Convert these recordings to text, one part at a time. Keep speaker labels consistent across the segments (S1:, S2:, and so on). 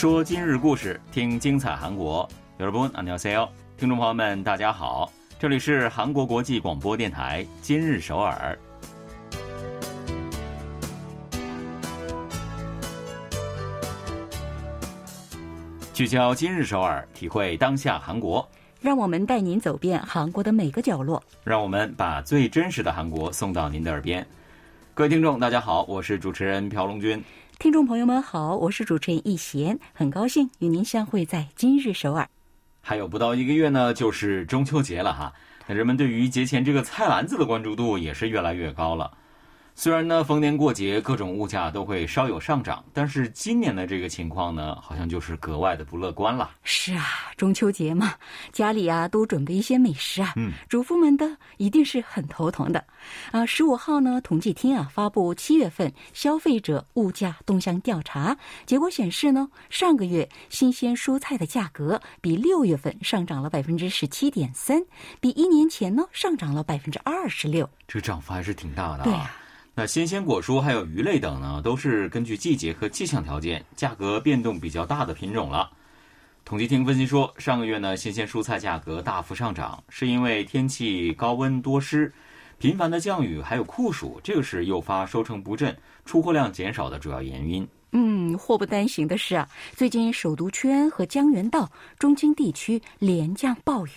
S1: 说今日故事，听精彩韩国。여러분안녕하세요，听众朋友们，大家好，这里是韩国国际广播电台今日首尔。聚焦今日首尔，体会当下韩国。
S2: 让我们带您走遍韩国的每个角落。
S1: 让我们把最真实的韩国送到您的耳边。各位听众，大家好，我是主持人朴龙军。
S2: 听众朋友们好，我是主持人易贤，很高兴与您相会在今日首尔。
S1: 还有不到一个月呢，就是中秋节了哈。那人们对于节前这个菜篮子的关注度也是越来越高了。虽然呢，逢年过节各种物价都会稍有上涨，但是今年的这个情况呢，好像就是格外的不乐观了。
S2: 是啊，中秋节嘛，家里啊多准备一些美食啊，
S1: 嗯，
S2: 主妇们的一定是很头疼的。啊，十五号呢，统计厅啊发布七月份消费者物价动向调查结果显示呢，上个月新鲜蔬菜的价格比六月份上涨了百分之十七点三，比一年前呢上涨了百分之二十六。
S1: 这个涨幅还是挺大的啊。
S2: 对呀、
S1: 那新鲜果蔬还有鱼类等呢，都是根据季节和气象条件，价格变动比较大的品种了。统计厅分析说，上个月呢，新鲜蔬菜价格大幅上涨，是因为天气高温多湿、频繁的降雨，还有酷暑，这个是诱发收成不振、出货量减少的主要原因。
S2: 嗯，祸不单行的是啊，最近首都圈和江原道、中京地区连降暴雨，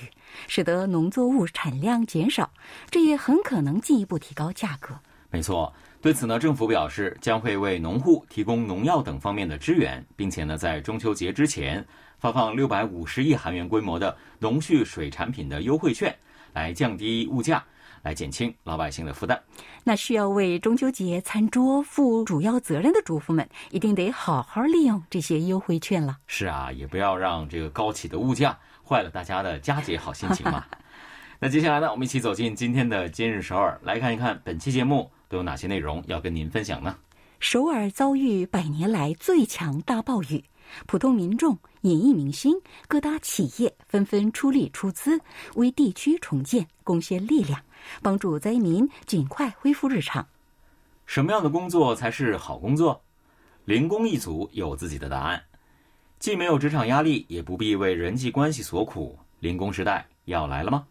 S2: 使得农作物产量减少，这也很可能进一步提高价格。
S1: 没错，对此呢，政府表示将会为农户提供农药等方面的支援，并且呢，在中秋节之前发放六百五十亿韩元规模的农畜水产品的优惠券，来降低物价，来减轻老百姓的负担。
S2: 那需要为中秋节餐桌负主要责任的主妇们，一定得好好利用这些优惠券了。
S1: 是啊，也不要让这个高企的物价坏了大家的佳节好心情嘛。那接下来呢，我们一起走进今天的今日首尔，来看一看本期节目都有哪些内容要跟您分享呢？
S2: 首尔遭遇百年来最强大暴雨，普通民众、演艺明星、各大企业纷纷出力出资，为地区重建贡献力量，帮助灾民尽快恢复日常。
S1: 什么样的工作才是好工作？零工一族有自己的答案，既没有职场压力，也不必为人际关系所苦。零工时代要来了吗？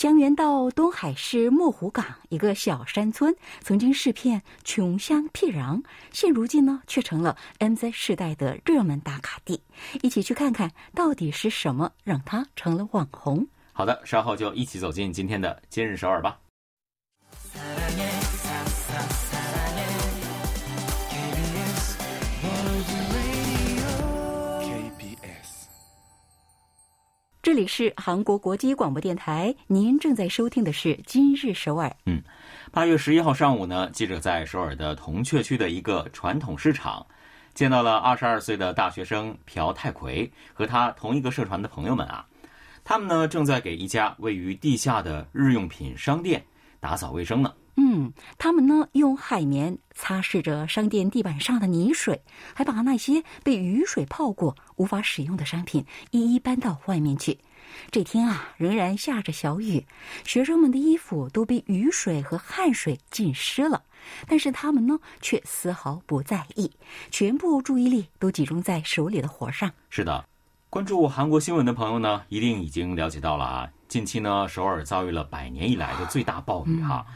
S2: 江源到东海市墨湖港一个小山村，曾经是片穷乡僻壤，现如今呢，却成了 MZ 世代的热门打卡地。一起去看看，到底是什么让它成了网红？
S1: 好的，稍后就一起走进今天的今日首尔吧。
S2: 这里是韩国国际广播电台，您正在收听的是《今日首尔》。
S1: 嗯八月十一号上午呢，记者在首尔的铜雀区的一个传统市场，见到了二十二岁的大学生朴泰奎和他同一个社团的朋友们啊，他们呢正在给一家位于地下的日用品商店打扫卫生呢。
S2: 嗯，他们呢用海绵擦拭着商店地板上的泥水，还把那些被雨水泡过、无法使用的商品一一搬到外面去。这天啊，仍然下着小雨，学生们的衣服都被雨水和汗水浸湿了，但是他们呢却丝毫不在意，全部注意力都集中在手里的活上。
S1: 是的，关注韩国新闻的朋友呢，一定已经了解到了啊。近期呢，首尔遭遇了百年以来的最大暴雨哈，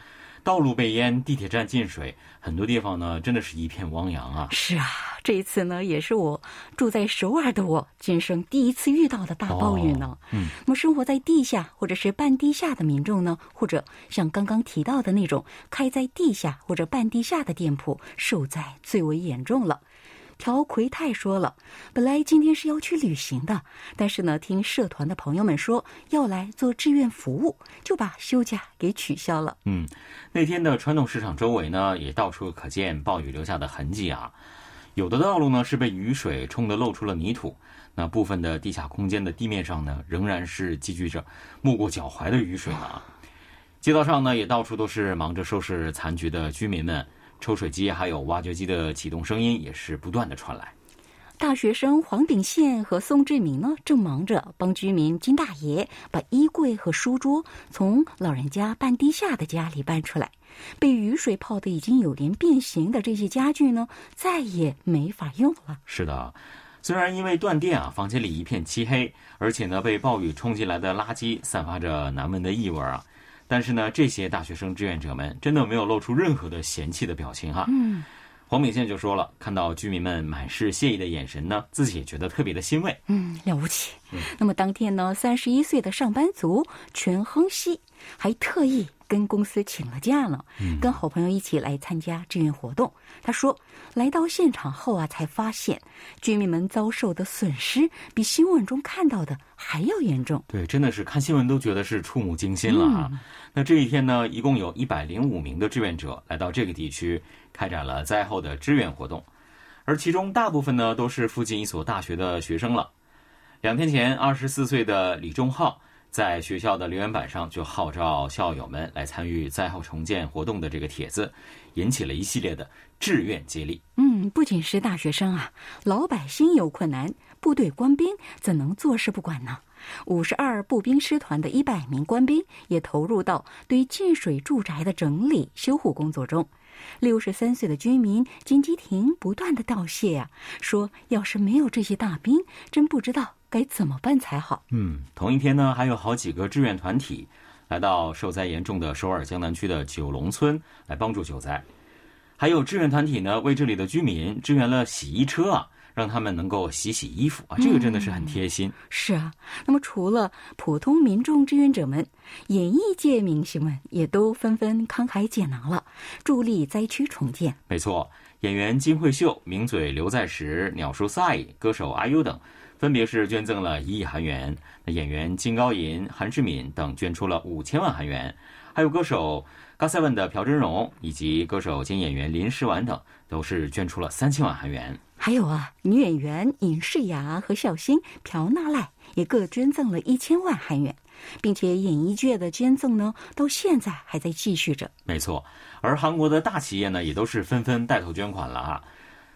S1: 道路被淹，地铁站进水，很多地方呢真的是一片汪洋啊。
S2: 是啊，这一次呢，也是我住在首尔的我今生第一次遇到的大暴雨呢。
S1: 嗯，
S2: 那么生活在地下或者是半地下的民众呢，或者像刚刚提到的那种开在地下或者半地下的店铺，受灾最为严重了。朴奎泰说了，本来今天是要去旅行的，但是呢，听社团的朋友们说要来做志愿服务，就把休假给取消了。
S1: 嗯，那天的传统市场周围呢，也到处可见暴雨留下的痕迹啊。有的道路呢是被雨水冲得露出了泥土，那部分的地下空间的地面上呢，仍然是积聚着没过脚踝的雨水啊。街道上呢，也到处都是忙着收拾残局的居民们，抽水机还有挖掘机的启动声音也是不断的传来。
S2: 大学生黄炳宪和宋志明呢，正忙着帮居民金大爷把衣柜和书桌从老人家半地下的家里搬出来。被雨水泡的已经有点变形的这些家具呢，再也没法用了。
S1: 是的，虽然因为断电啊，房间里一片漆黑，而且呢，被暴雨冲进来的垃圾散发着难闻的异味啊，但是呢，这些大学生志愿者们真的没有露出任何的嫌弃的表情哈。
S2: 嗯，
S1: 黄炳宪就说了，看到居民们满是谢意的眼神呢，自己也觉得特别的欣慰。
S2: 嗯，了不起。那么当天呢，三十一岁的上班族全亨熙还特意跟公司请了假了，跟好朋友一起来参加志愿活动。他说，来到现场后啊，才发现居民们遭受的损失比新闻中看到的还要严重。
S1: 对，真的是看新闻都觉得是触目惊心了啊！那这一天呢，一共有一百零五名的志愿者来到这个地区，开展了灾后的志愿活动，而其中大部分呢都是附近一所大学的学生了。两天前，二十四岁的李忠浩在学校的留言板上就号召校友们来参与灾后重建活动的这个帖子，引起了一系列的志愿接力。
S2: 嗯，不仅是大学生啊，老百姓有困难，部队官兵怎能坐视不管呢？五十二步兵师团的一百名官兵也投入到对进水住宅的整理修护工作中。六十三岁的居民金基廷不断的道谢呀，说要是没有这些大兵，真不知道该怎么办才好。
S1: 嗯，同一天呢，还有好几个志愿团体来到受灾严重的首尔江南区的九龙村来帮助救灾，还有志愿团体呢为这里的居民支援了洗衣车啊。让他们能够洗洗衣服啊，这个真的是很贴心。
S2: 是啊，那么除了普通民众志愿者们，演艺界明星们也都纷纷慷慨解囊了，助力灾区重建。
S1: 没错，演员金惠秀、名嘴刘在石、鸟叔赛、歌手阿 U 等，分别是捐赠了一亿韩元。那演员金高银、韩志敏等捐出了五千万韩元，还有歌手高赛文的朴真荣以及歌手兼演员林诗婉等，都是捐出了三千万韩元。
S2: 还有啊，女演员尹世雅和笑星朴娜赖也各捐赠了一千万韩元，并且演艺界的捐赠呢，到现在还在继续着。
S1: 没错，而韩国的大企业呢，也都是纷纷带头捐款了啊。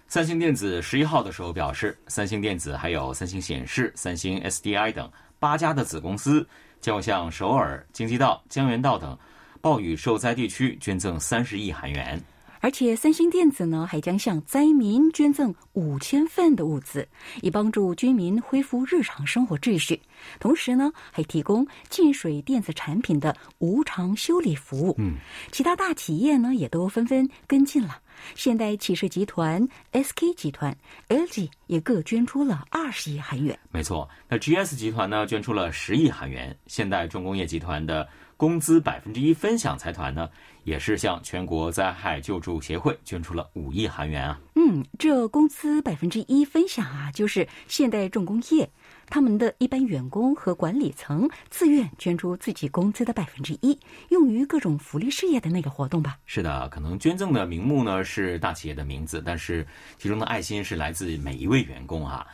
S1: 三星电子十一号的时候表示，三星电子还有三星显示、三星 SDI 等八家的子公司将向首尔、京畿道、江原道等暴雨受灾地区捐赠三十亿韩元。
S2: 而且，三星电子呢还将向灾民捐赠五千份的物资，以帮助居民恢复日常生活秩序。同时呢，还提供进水电子产品的无偿修理服务。
S1: 嗯，
S2: 其他大企业呢也都纷纷跟进了。现代汽车集团、SK 集团、LG 也各捐出了二十亿韩元。
S1: 没错，那 GS 集团呢捐出了十亿韩元。现代重工业集团的工资百分之一分享财团呢？也是向全国灾害救助协会捐出了五亿韩元啊！
S2: 嗯，这工资百分之一分享啊，就是现代重工业他们的一般员工和管理层自愿捐出自己工资的百分之一，用于各种福利事业的那个活动吧？
S1: 是的，可能捐赠的名目呢是大企业的名字，但是其中的爱心是来自每一位员工啊。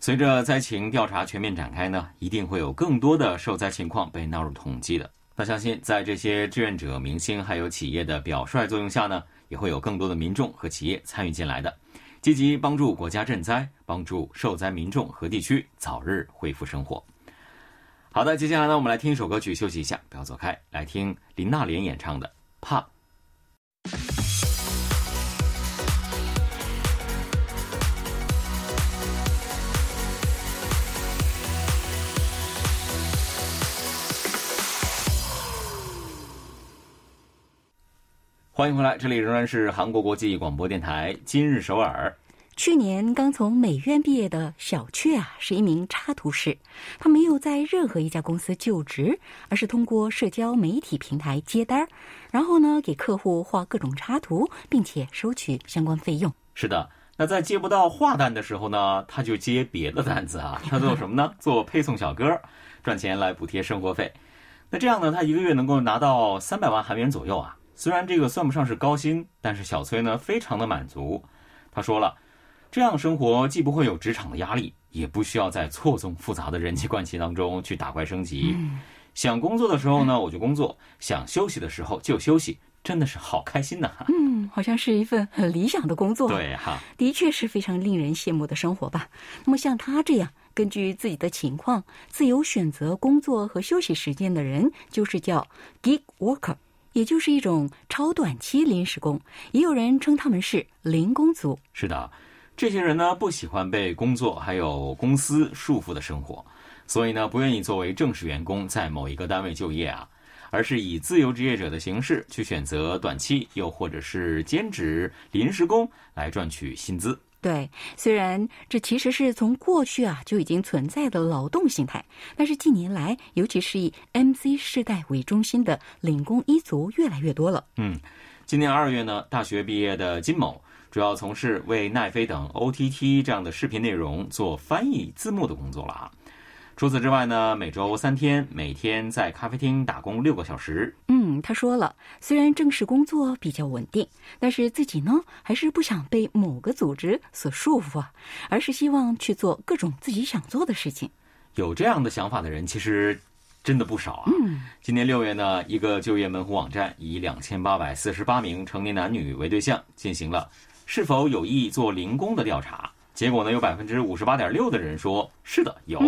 S1: 随着灾情调查全面展开呢，一定会有更多的受灾情况被纳入统计的。那相信，在这些志愿者、明星还有企业的表率作用下呢，也会有更多的民众和企业参与进来的，积极帮助国家赈灾，帮助受灾民众和地区早日恢复生活。好的，接下来呢，我们来听一首歌曲，休息一下，不要走开，来听林娜莲演唱的《怕》。欢迎回来，这里仍然是韩国国际广播电台今日首尔。
S2: 去年刚从美院毕业的小雀啊，是一名插图师。他没有在任何一家公司就职，而是通过社交媒体平台接单，然后呢给客户画各种插图，并且收取相关费用。
S1: 是的，那在接不到画单的时候呢，他就接别的单子啊。他做什么呢？做配送小哥，赚钱来补贴生活费。那这样呢，他一个月能够拿到三百万韩元左右啊。虽然这个算不上是高薪，但是小崔呢非常的满足。他说了，这样生活既不会有职场的压力，也不需要在错综复杂的人际关系当中去打怪升级。想工作的时候呢，我就工作；想休息的时候就休息，真的是好开心呐！
S2: 嗯，好像是一份很理想的工作。
S1: 对哈，
S2: 的确是非常令人羡慕的生活吧。那么像他这样根据自己的情况自由选择工作和休息时间的人，就是叫 gig worker。也就是一种超短期临时工，也有人称他们是零工族。
S1: 是的，这些人呢不喜欢被工作还有公司束缚的生活，所以呢不愿意作为正式员工在某一个单位就业啊，而是以自由职业者的形式去选择短期又或者是兼职临时工来赚取薪资。
S2: 对，虽然这其实是从过去啊就已经存在的劳动形态，但是近年来，尤其是以 MC 世代为中心的领工一族越来越多了。
S1: 嗯，今年二月呢，大学毕业的金某主要从事为奈飞等 OTT 这样的视频内容做翻译字幕的工作了啊。除此之外呢，每周三天，每天在咖啡厅打工六个小时。
S2: 嗯，他说了，虽然正式工作比较稳定，但是自己呢还是不想被某个组织所束缚啊，而是希望去做各种自己想做的事情。
S1: 有这样的想法的人，其实真的不少啊。
S2: 嗯，
S1: 今年六月呢，一个就业门户网站以两千八百四十八名成年男女为对象，进行了是否有意做零工的调查。结果呢，有百分之五十八点六的人说是的，有。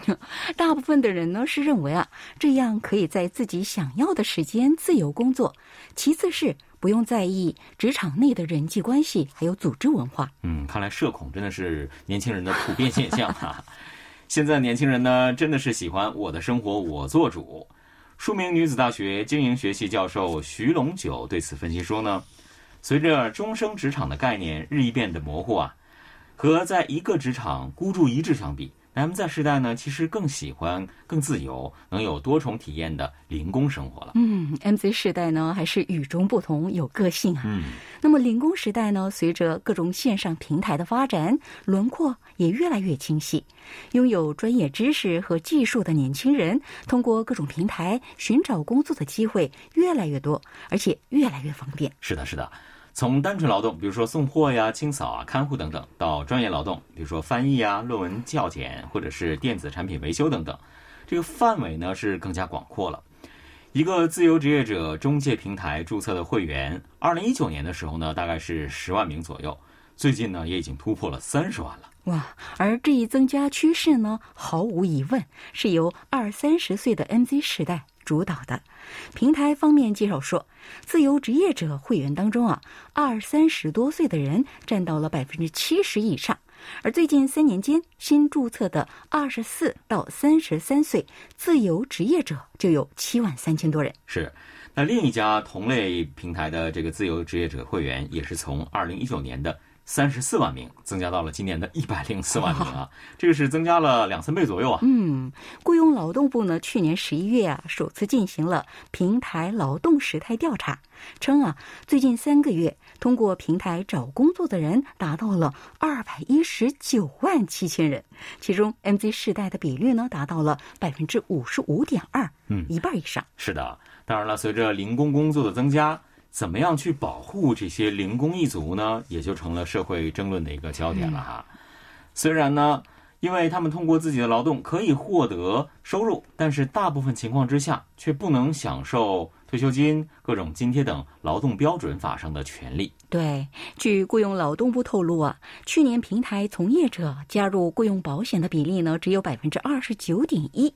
S2: 大部分的人呢是认为啊，这样可以在自己想要的时间自由工作。其次是不用在意职场内的人际关系，还有组织文化。
S1: 嗯，看来社恐真的是年轻人的普遍现象哈。现在年轻人呢，真的是喜欢我的生活我做主。数名女子大学经营学系教授徐龙九对此分析说呢，随着终生职场的概念日益变得模糊啊。和在一个职场孤注一掷相比，M Z 时代呢，其实更喜欢更自由、能有多重体验的零工生活了。
S2: 嗯，M Z 时代呢，还是与众不同，有个性啊。
S1: 嗯，
S2: 那么零工时代呢，随着各种线上平台的发展，轮廓也越来越清晰。拥有专业知识和技术的年轻人，通过各种平台寻找工作的机会越来越多，而且越来越方便。
S1: 是的，是的。从单纯劳动，比如说送货呀、清扫啊、看护等等，到专业劳动，比如说翻译啊、论文校检，或者是电子产品维修等等，这个范围呢是更加广阔了。一个自由职业者中介平台注册的会员，二零一九年的时候呢，大概是十万名左右，最近呢也已经突破了三十万了。
S2: 哇！而这一增加趋势呢，毫无疑问是由二三十岁的 MZ 时代。主导的平台方面介绍说，自由职业者会员当中啊，二三十多岁的人占到了百分之七十以上，而最近三年间新注册的二十四到三十三岁自由职业者就有七万三千多人。
S1: 是，那另一家同类平台的这个自由职业者会员也是从二零一九年的。三十四万名增加到了今年的一百零四万名啊，这个是增加了两三倍左右啊。
S2: 嗯，雇佣劳动部呢，去年十一月啊，首次进行了平台劳动时态调查，称啊，最近三个月通过平台找工作的人达到了二百一十九万七千人，其中 MZ 世代的比率呢达到了百分之五十五点二，
S1: 嗯，
S2: 一半以上。
S1: 是的，当然了，随着零工工作的增加。怎么样去保护这些零工一族呢？也就成了社会争论的一个焦点了哈。虽然呢，因为他们通过自己的劳动可以获得收入，但是大部分情况之下却不能享受退休金、各种津贴等劳动标准法上的权利。
S2: 对，据雇佣劳动部透露啊，去年平台从业者加入雇佣保险的比例呢，只有百分之二十九点一，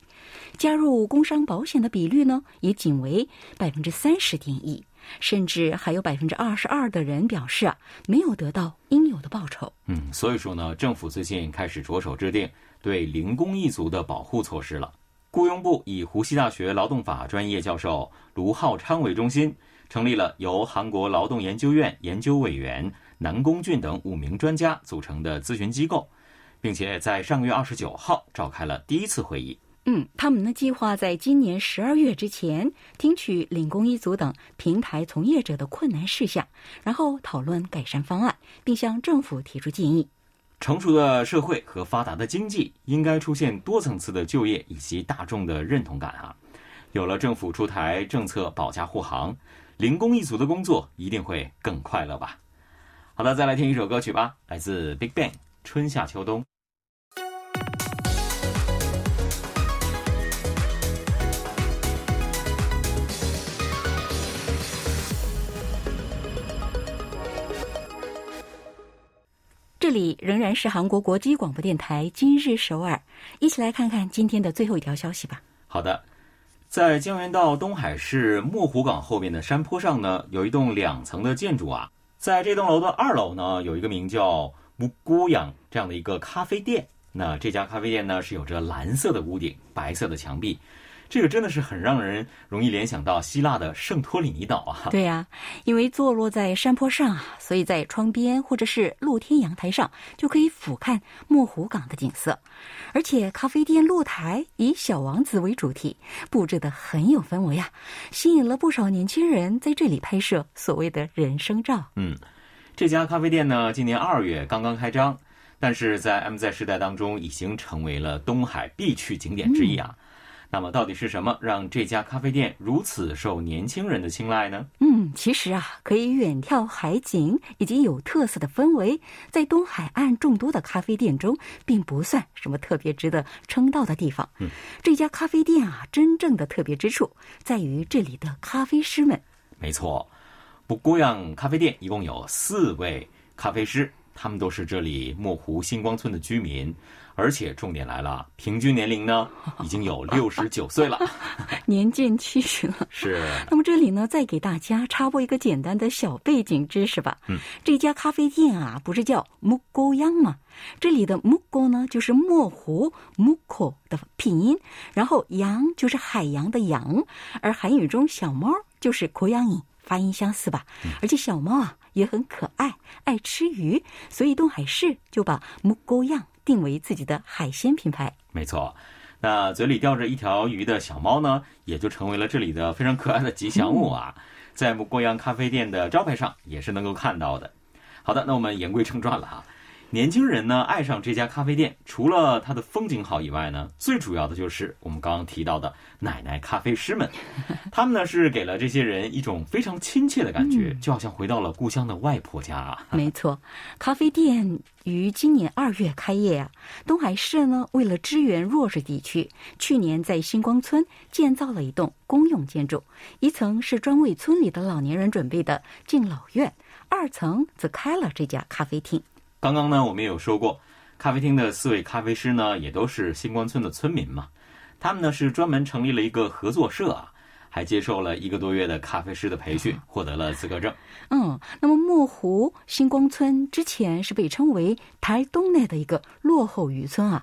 S2: 加入工伤保险的比率呢，也仅为百分之三十点一。甚至还有百分之二十二的人表示啊，没有得到应有的报酬。
S1: 嗯，所以说呢，政府最近开始着手制定对零工一族的保护措施了。雇佣部以湖西大学劳动法专业教授卢浩昌为中心，成立了由韩国劳动研究院研究委员南宫俊等五名专家组成的咨询机构，并且在上个月二十九号召开了第一次会议。
S2: 嗯，他们呢计划在今年十二月之前听取领工一族等平台从业者的困难事项，然后讨论改善方案，并向政府提出建议。
S1: 成熟的社会和发达的经济应该出现多层次的就业以及大众的认同感啊！有了政府出台政策保驾护航，零工一族的工作一定会更快乐吧？好的，再来听一首歌曲吧，来自 Big Bang，《春夏秋冬》。
S2: 这里仍然是韩国国际广播电台今日首尔，一起来看看今天的最后一条消息吧。
S1: 好的，在江原道东海市墨湖港后面的山坡上呢，有一栋两层的建筑啊，在这栋楼的二楼呢，有一个名叫木姑养这样的一个咖啡店。那这家咖啡店呢，是有着蓝色的屋顶、白色的墙壁。这个真的是很让人容易联想到希腊的圣托里尼岛啊！
S2: 对呀，因为坐落在山坡上啊，所以在窗边或者是露天阳台上就可以俯瞰墨湖港的景色。而且咖啡店露台以小王子为主题，布置的很有氛围啊，吸引了不少年轻人在这里拍摄所谓的人生照。
S1: 嗯，这家咖啡店呢，今年二月刚刚开张，但是在 M Z 时代当中已经成为了东海必去景点之一啊。那么到底是什么让这家咖啡店如此受年轻人的青睐呢？
S2: 嗯，其实啊，可以远眺海景以及有特色的氛围，在东海岸众多的咖啡店中，并不算什么特别值得称道的地方。
S1: 嗯，
S2: 这家咖啡店啊，真正的特别之处在于这里的咖啡师们。
S1: 没错，不过样咖啡店一共有四位咖啡师，他们都是这里墨湖星光村的居民。而且重点来了，平均年龄呢 已经有六十九岁了，
S2: 年近七十了。
S1: 是。
S2: 那么这里呢，再给大家插播一个简单的小背景知识吧。
S1: 嗯，
S2: 这家咖啡店啊，不是叫木沟央吗？这里的木沟呢，就是墨湖木口的拼音，然后洋就是海洋的洋，而韩语中小猫就是口洋音，发音相似吧？而且小猫啊也很可爱，爱吃鱼，所以东海市就把木沟央。定为自己的海鲜品牌，
S1: 没错。那嘴里叼着一条鱼的小猫呢，也就成为了这里的非常可爱的吉祥物啊，在木光阳咖啡店的招牌上也是能够看到的。好的，那我们言归正传了哈。年轻人呢爱上这家咖啡店，除了它的风景好以外呢，最主要的就是我们刚刚提到的奶奶咖啡师们，他们呢是给了这些人一种非常亲切的感觉，就好像回到了故乡的外婆家啊。
S2: 没错，咖啡店于今年二月开业啊。东海市呢为了支援弱势地区，去年在星光村建造了一栋公用建筑，一层是专为村里的老年人准备的敬老院，二层则开了这家咖啡厅。
S1: 刚刚呢，我们也有说过，咖啡厅的四位咖啡师呢，也都是星光村的村民嘛。他们呢是专门成立了一个合作社啊，还接受了一个多月的咖啡师的培训，获得了资格证。
S2: 嗯，那么墨湖星光村之前是被称为台东内的一个落后渔村啊。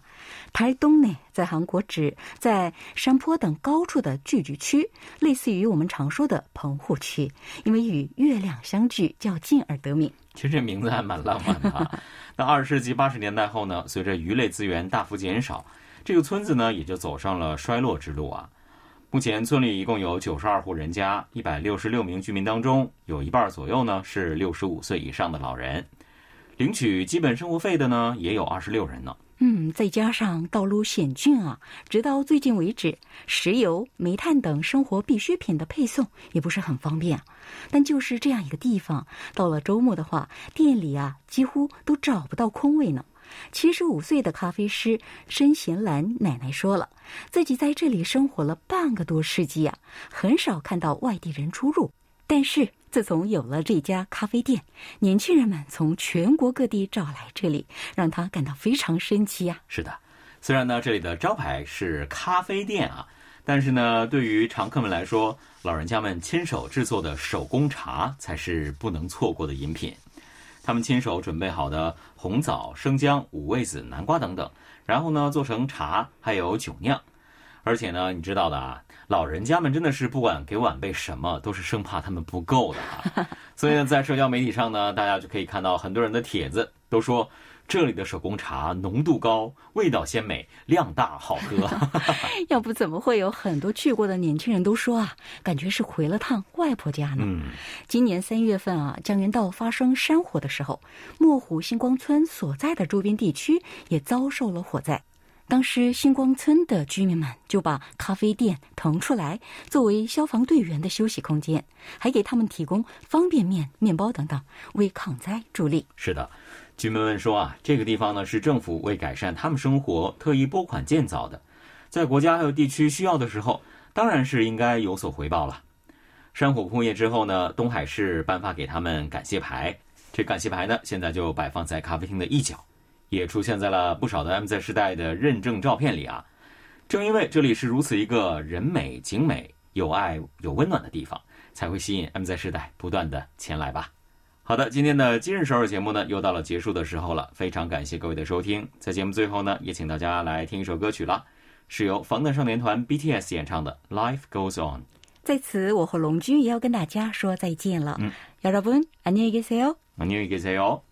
S2: 台东内在韩国指在山坡等高处的聚居区，类似于我们常说的棚户区，因为与月亮相距较近而得名。
S1: 其实这名字还蛮浪漫的啊。那二十世纪八十年代后呢，随着鱼类资源大幅减少，这个村子呢也就走上了衰落之路啊。目前村里一共有九十二户人家，一百六十六名居民当中，有一半左右呢是六十五岁以上的老人，领取基本生活费的呢也有二十六人呢。
S2: 嗯，再加上道路险峻啊，直到最近为止，石油、煤炭等生活必需品的配送也不是很方便。但就是这样一个地方，到了周末的话，店里啊几乎都找不到空位呢。七十五岁的咖啡师申贤兰奶奶说了，自己在这里生活了半个多世纪啊，很少看到外地人出入，但是。自从有了这家咖啡店，年轻人们从全国各地找来这里，让他感到非常生气啊。
S1: 是的，虽然呢这里的招牌是咖啡店啊，但是呢对于常客们来说，老人家们亲手制作的手工茶才是不能错过的饮品。他们亲手准备好的红枣、生姜、五味子、南瓜等等，然后呢做成茶，还有酒酿。而且呢，你知道的啊，老人家们真的是不管给晚辈什么，都是生怕他们不够的啊。所以呢，在社交媒体上呢，大家就可以看到很多人的帖子，都说这里的手工茶浓度高，味道鲜美，量大，好喝。
S2: 要不怎么会有很多去过的年轻人都说啊，感觉是回了趟外婆家呢？
S1: 嗯，
S2: 今年三月份啊，江原道发生山火的时候，墨湖星光村所在的周边地区也遭受了火灾。当时星光村的居民们就把咖啡店腾出来，作为消防队员的休息空间，还给他们提供方便面、面包等等，为抗灾助力。
S1: 是的，居民们说啊，这个地方呢是政府为改善他们生活特意拨款建造的，在国家还有地区需要的时候，当然是应该有所回报了。山火扑灭之后呢，东海市颁发给他们感谢牌，这感谢牌呢现在就摆放在咖啡厅的一角。也出现在了不少的 M Z 时代的认证照片里啊！正因为这里是如此一个人美景美、有爱有温暖的地方，才会吸引 M Z 时代不断的前来吧。好的，今天的今日首尔节目呢，又到了结束的时候了。非常感谢各位的收听，在节目最后呢，也请大家来听一首歌曲了，是由防弹少年团 BTS 演唱的《Life Goes On》。
S2: 在此，我和龙君也要跟大家说再见了。
S1: 嗯，
S2: 여러분안녕히계세요。
S1: 안녕히계세요。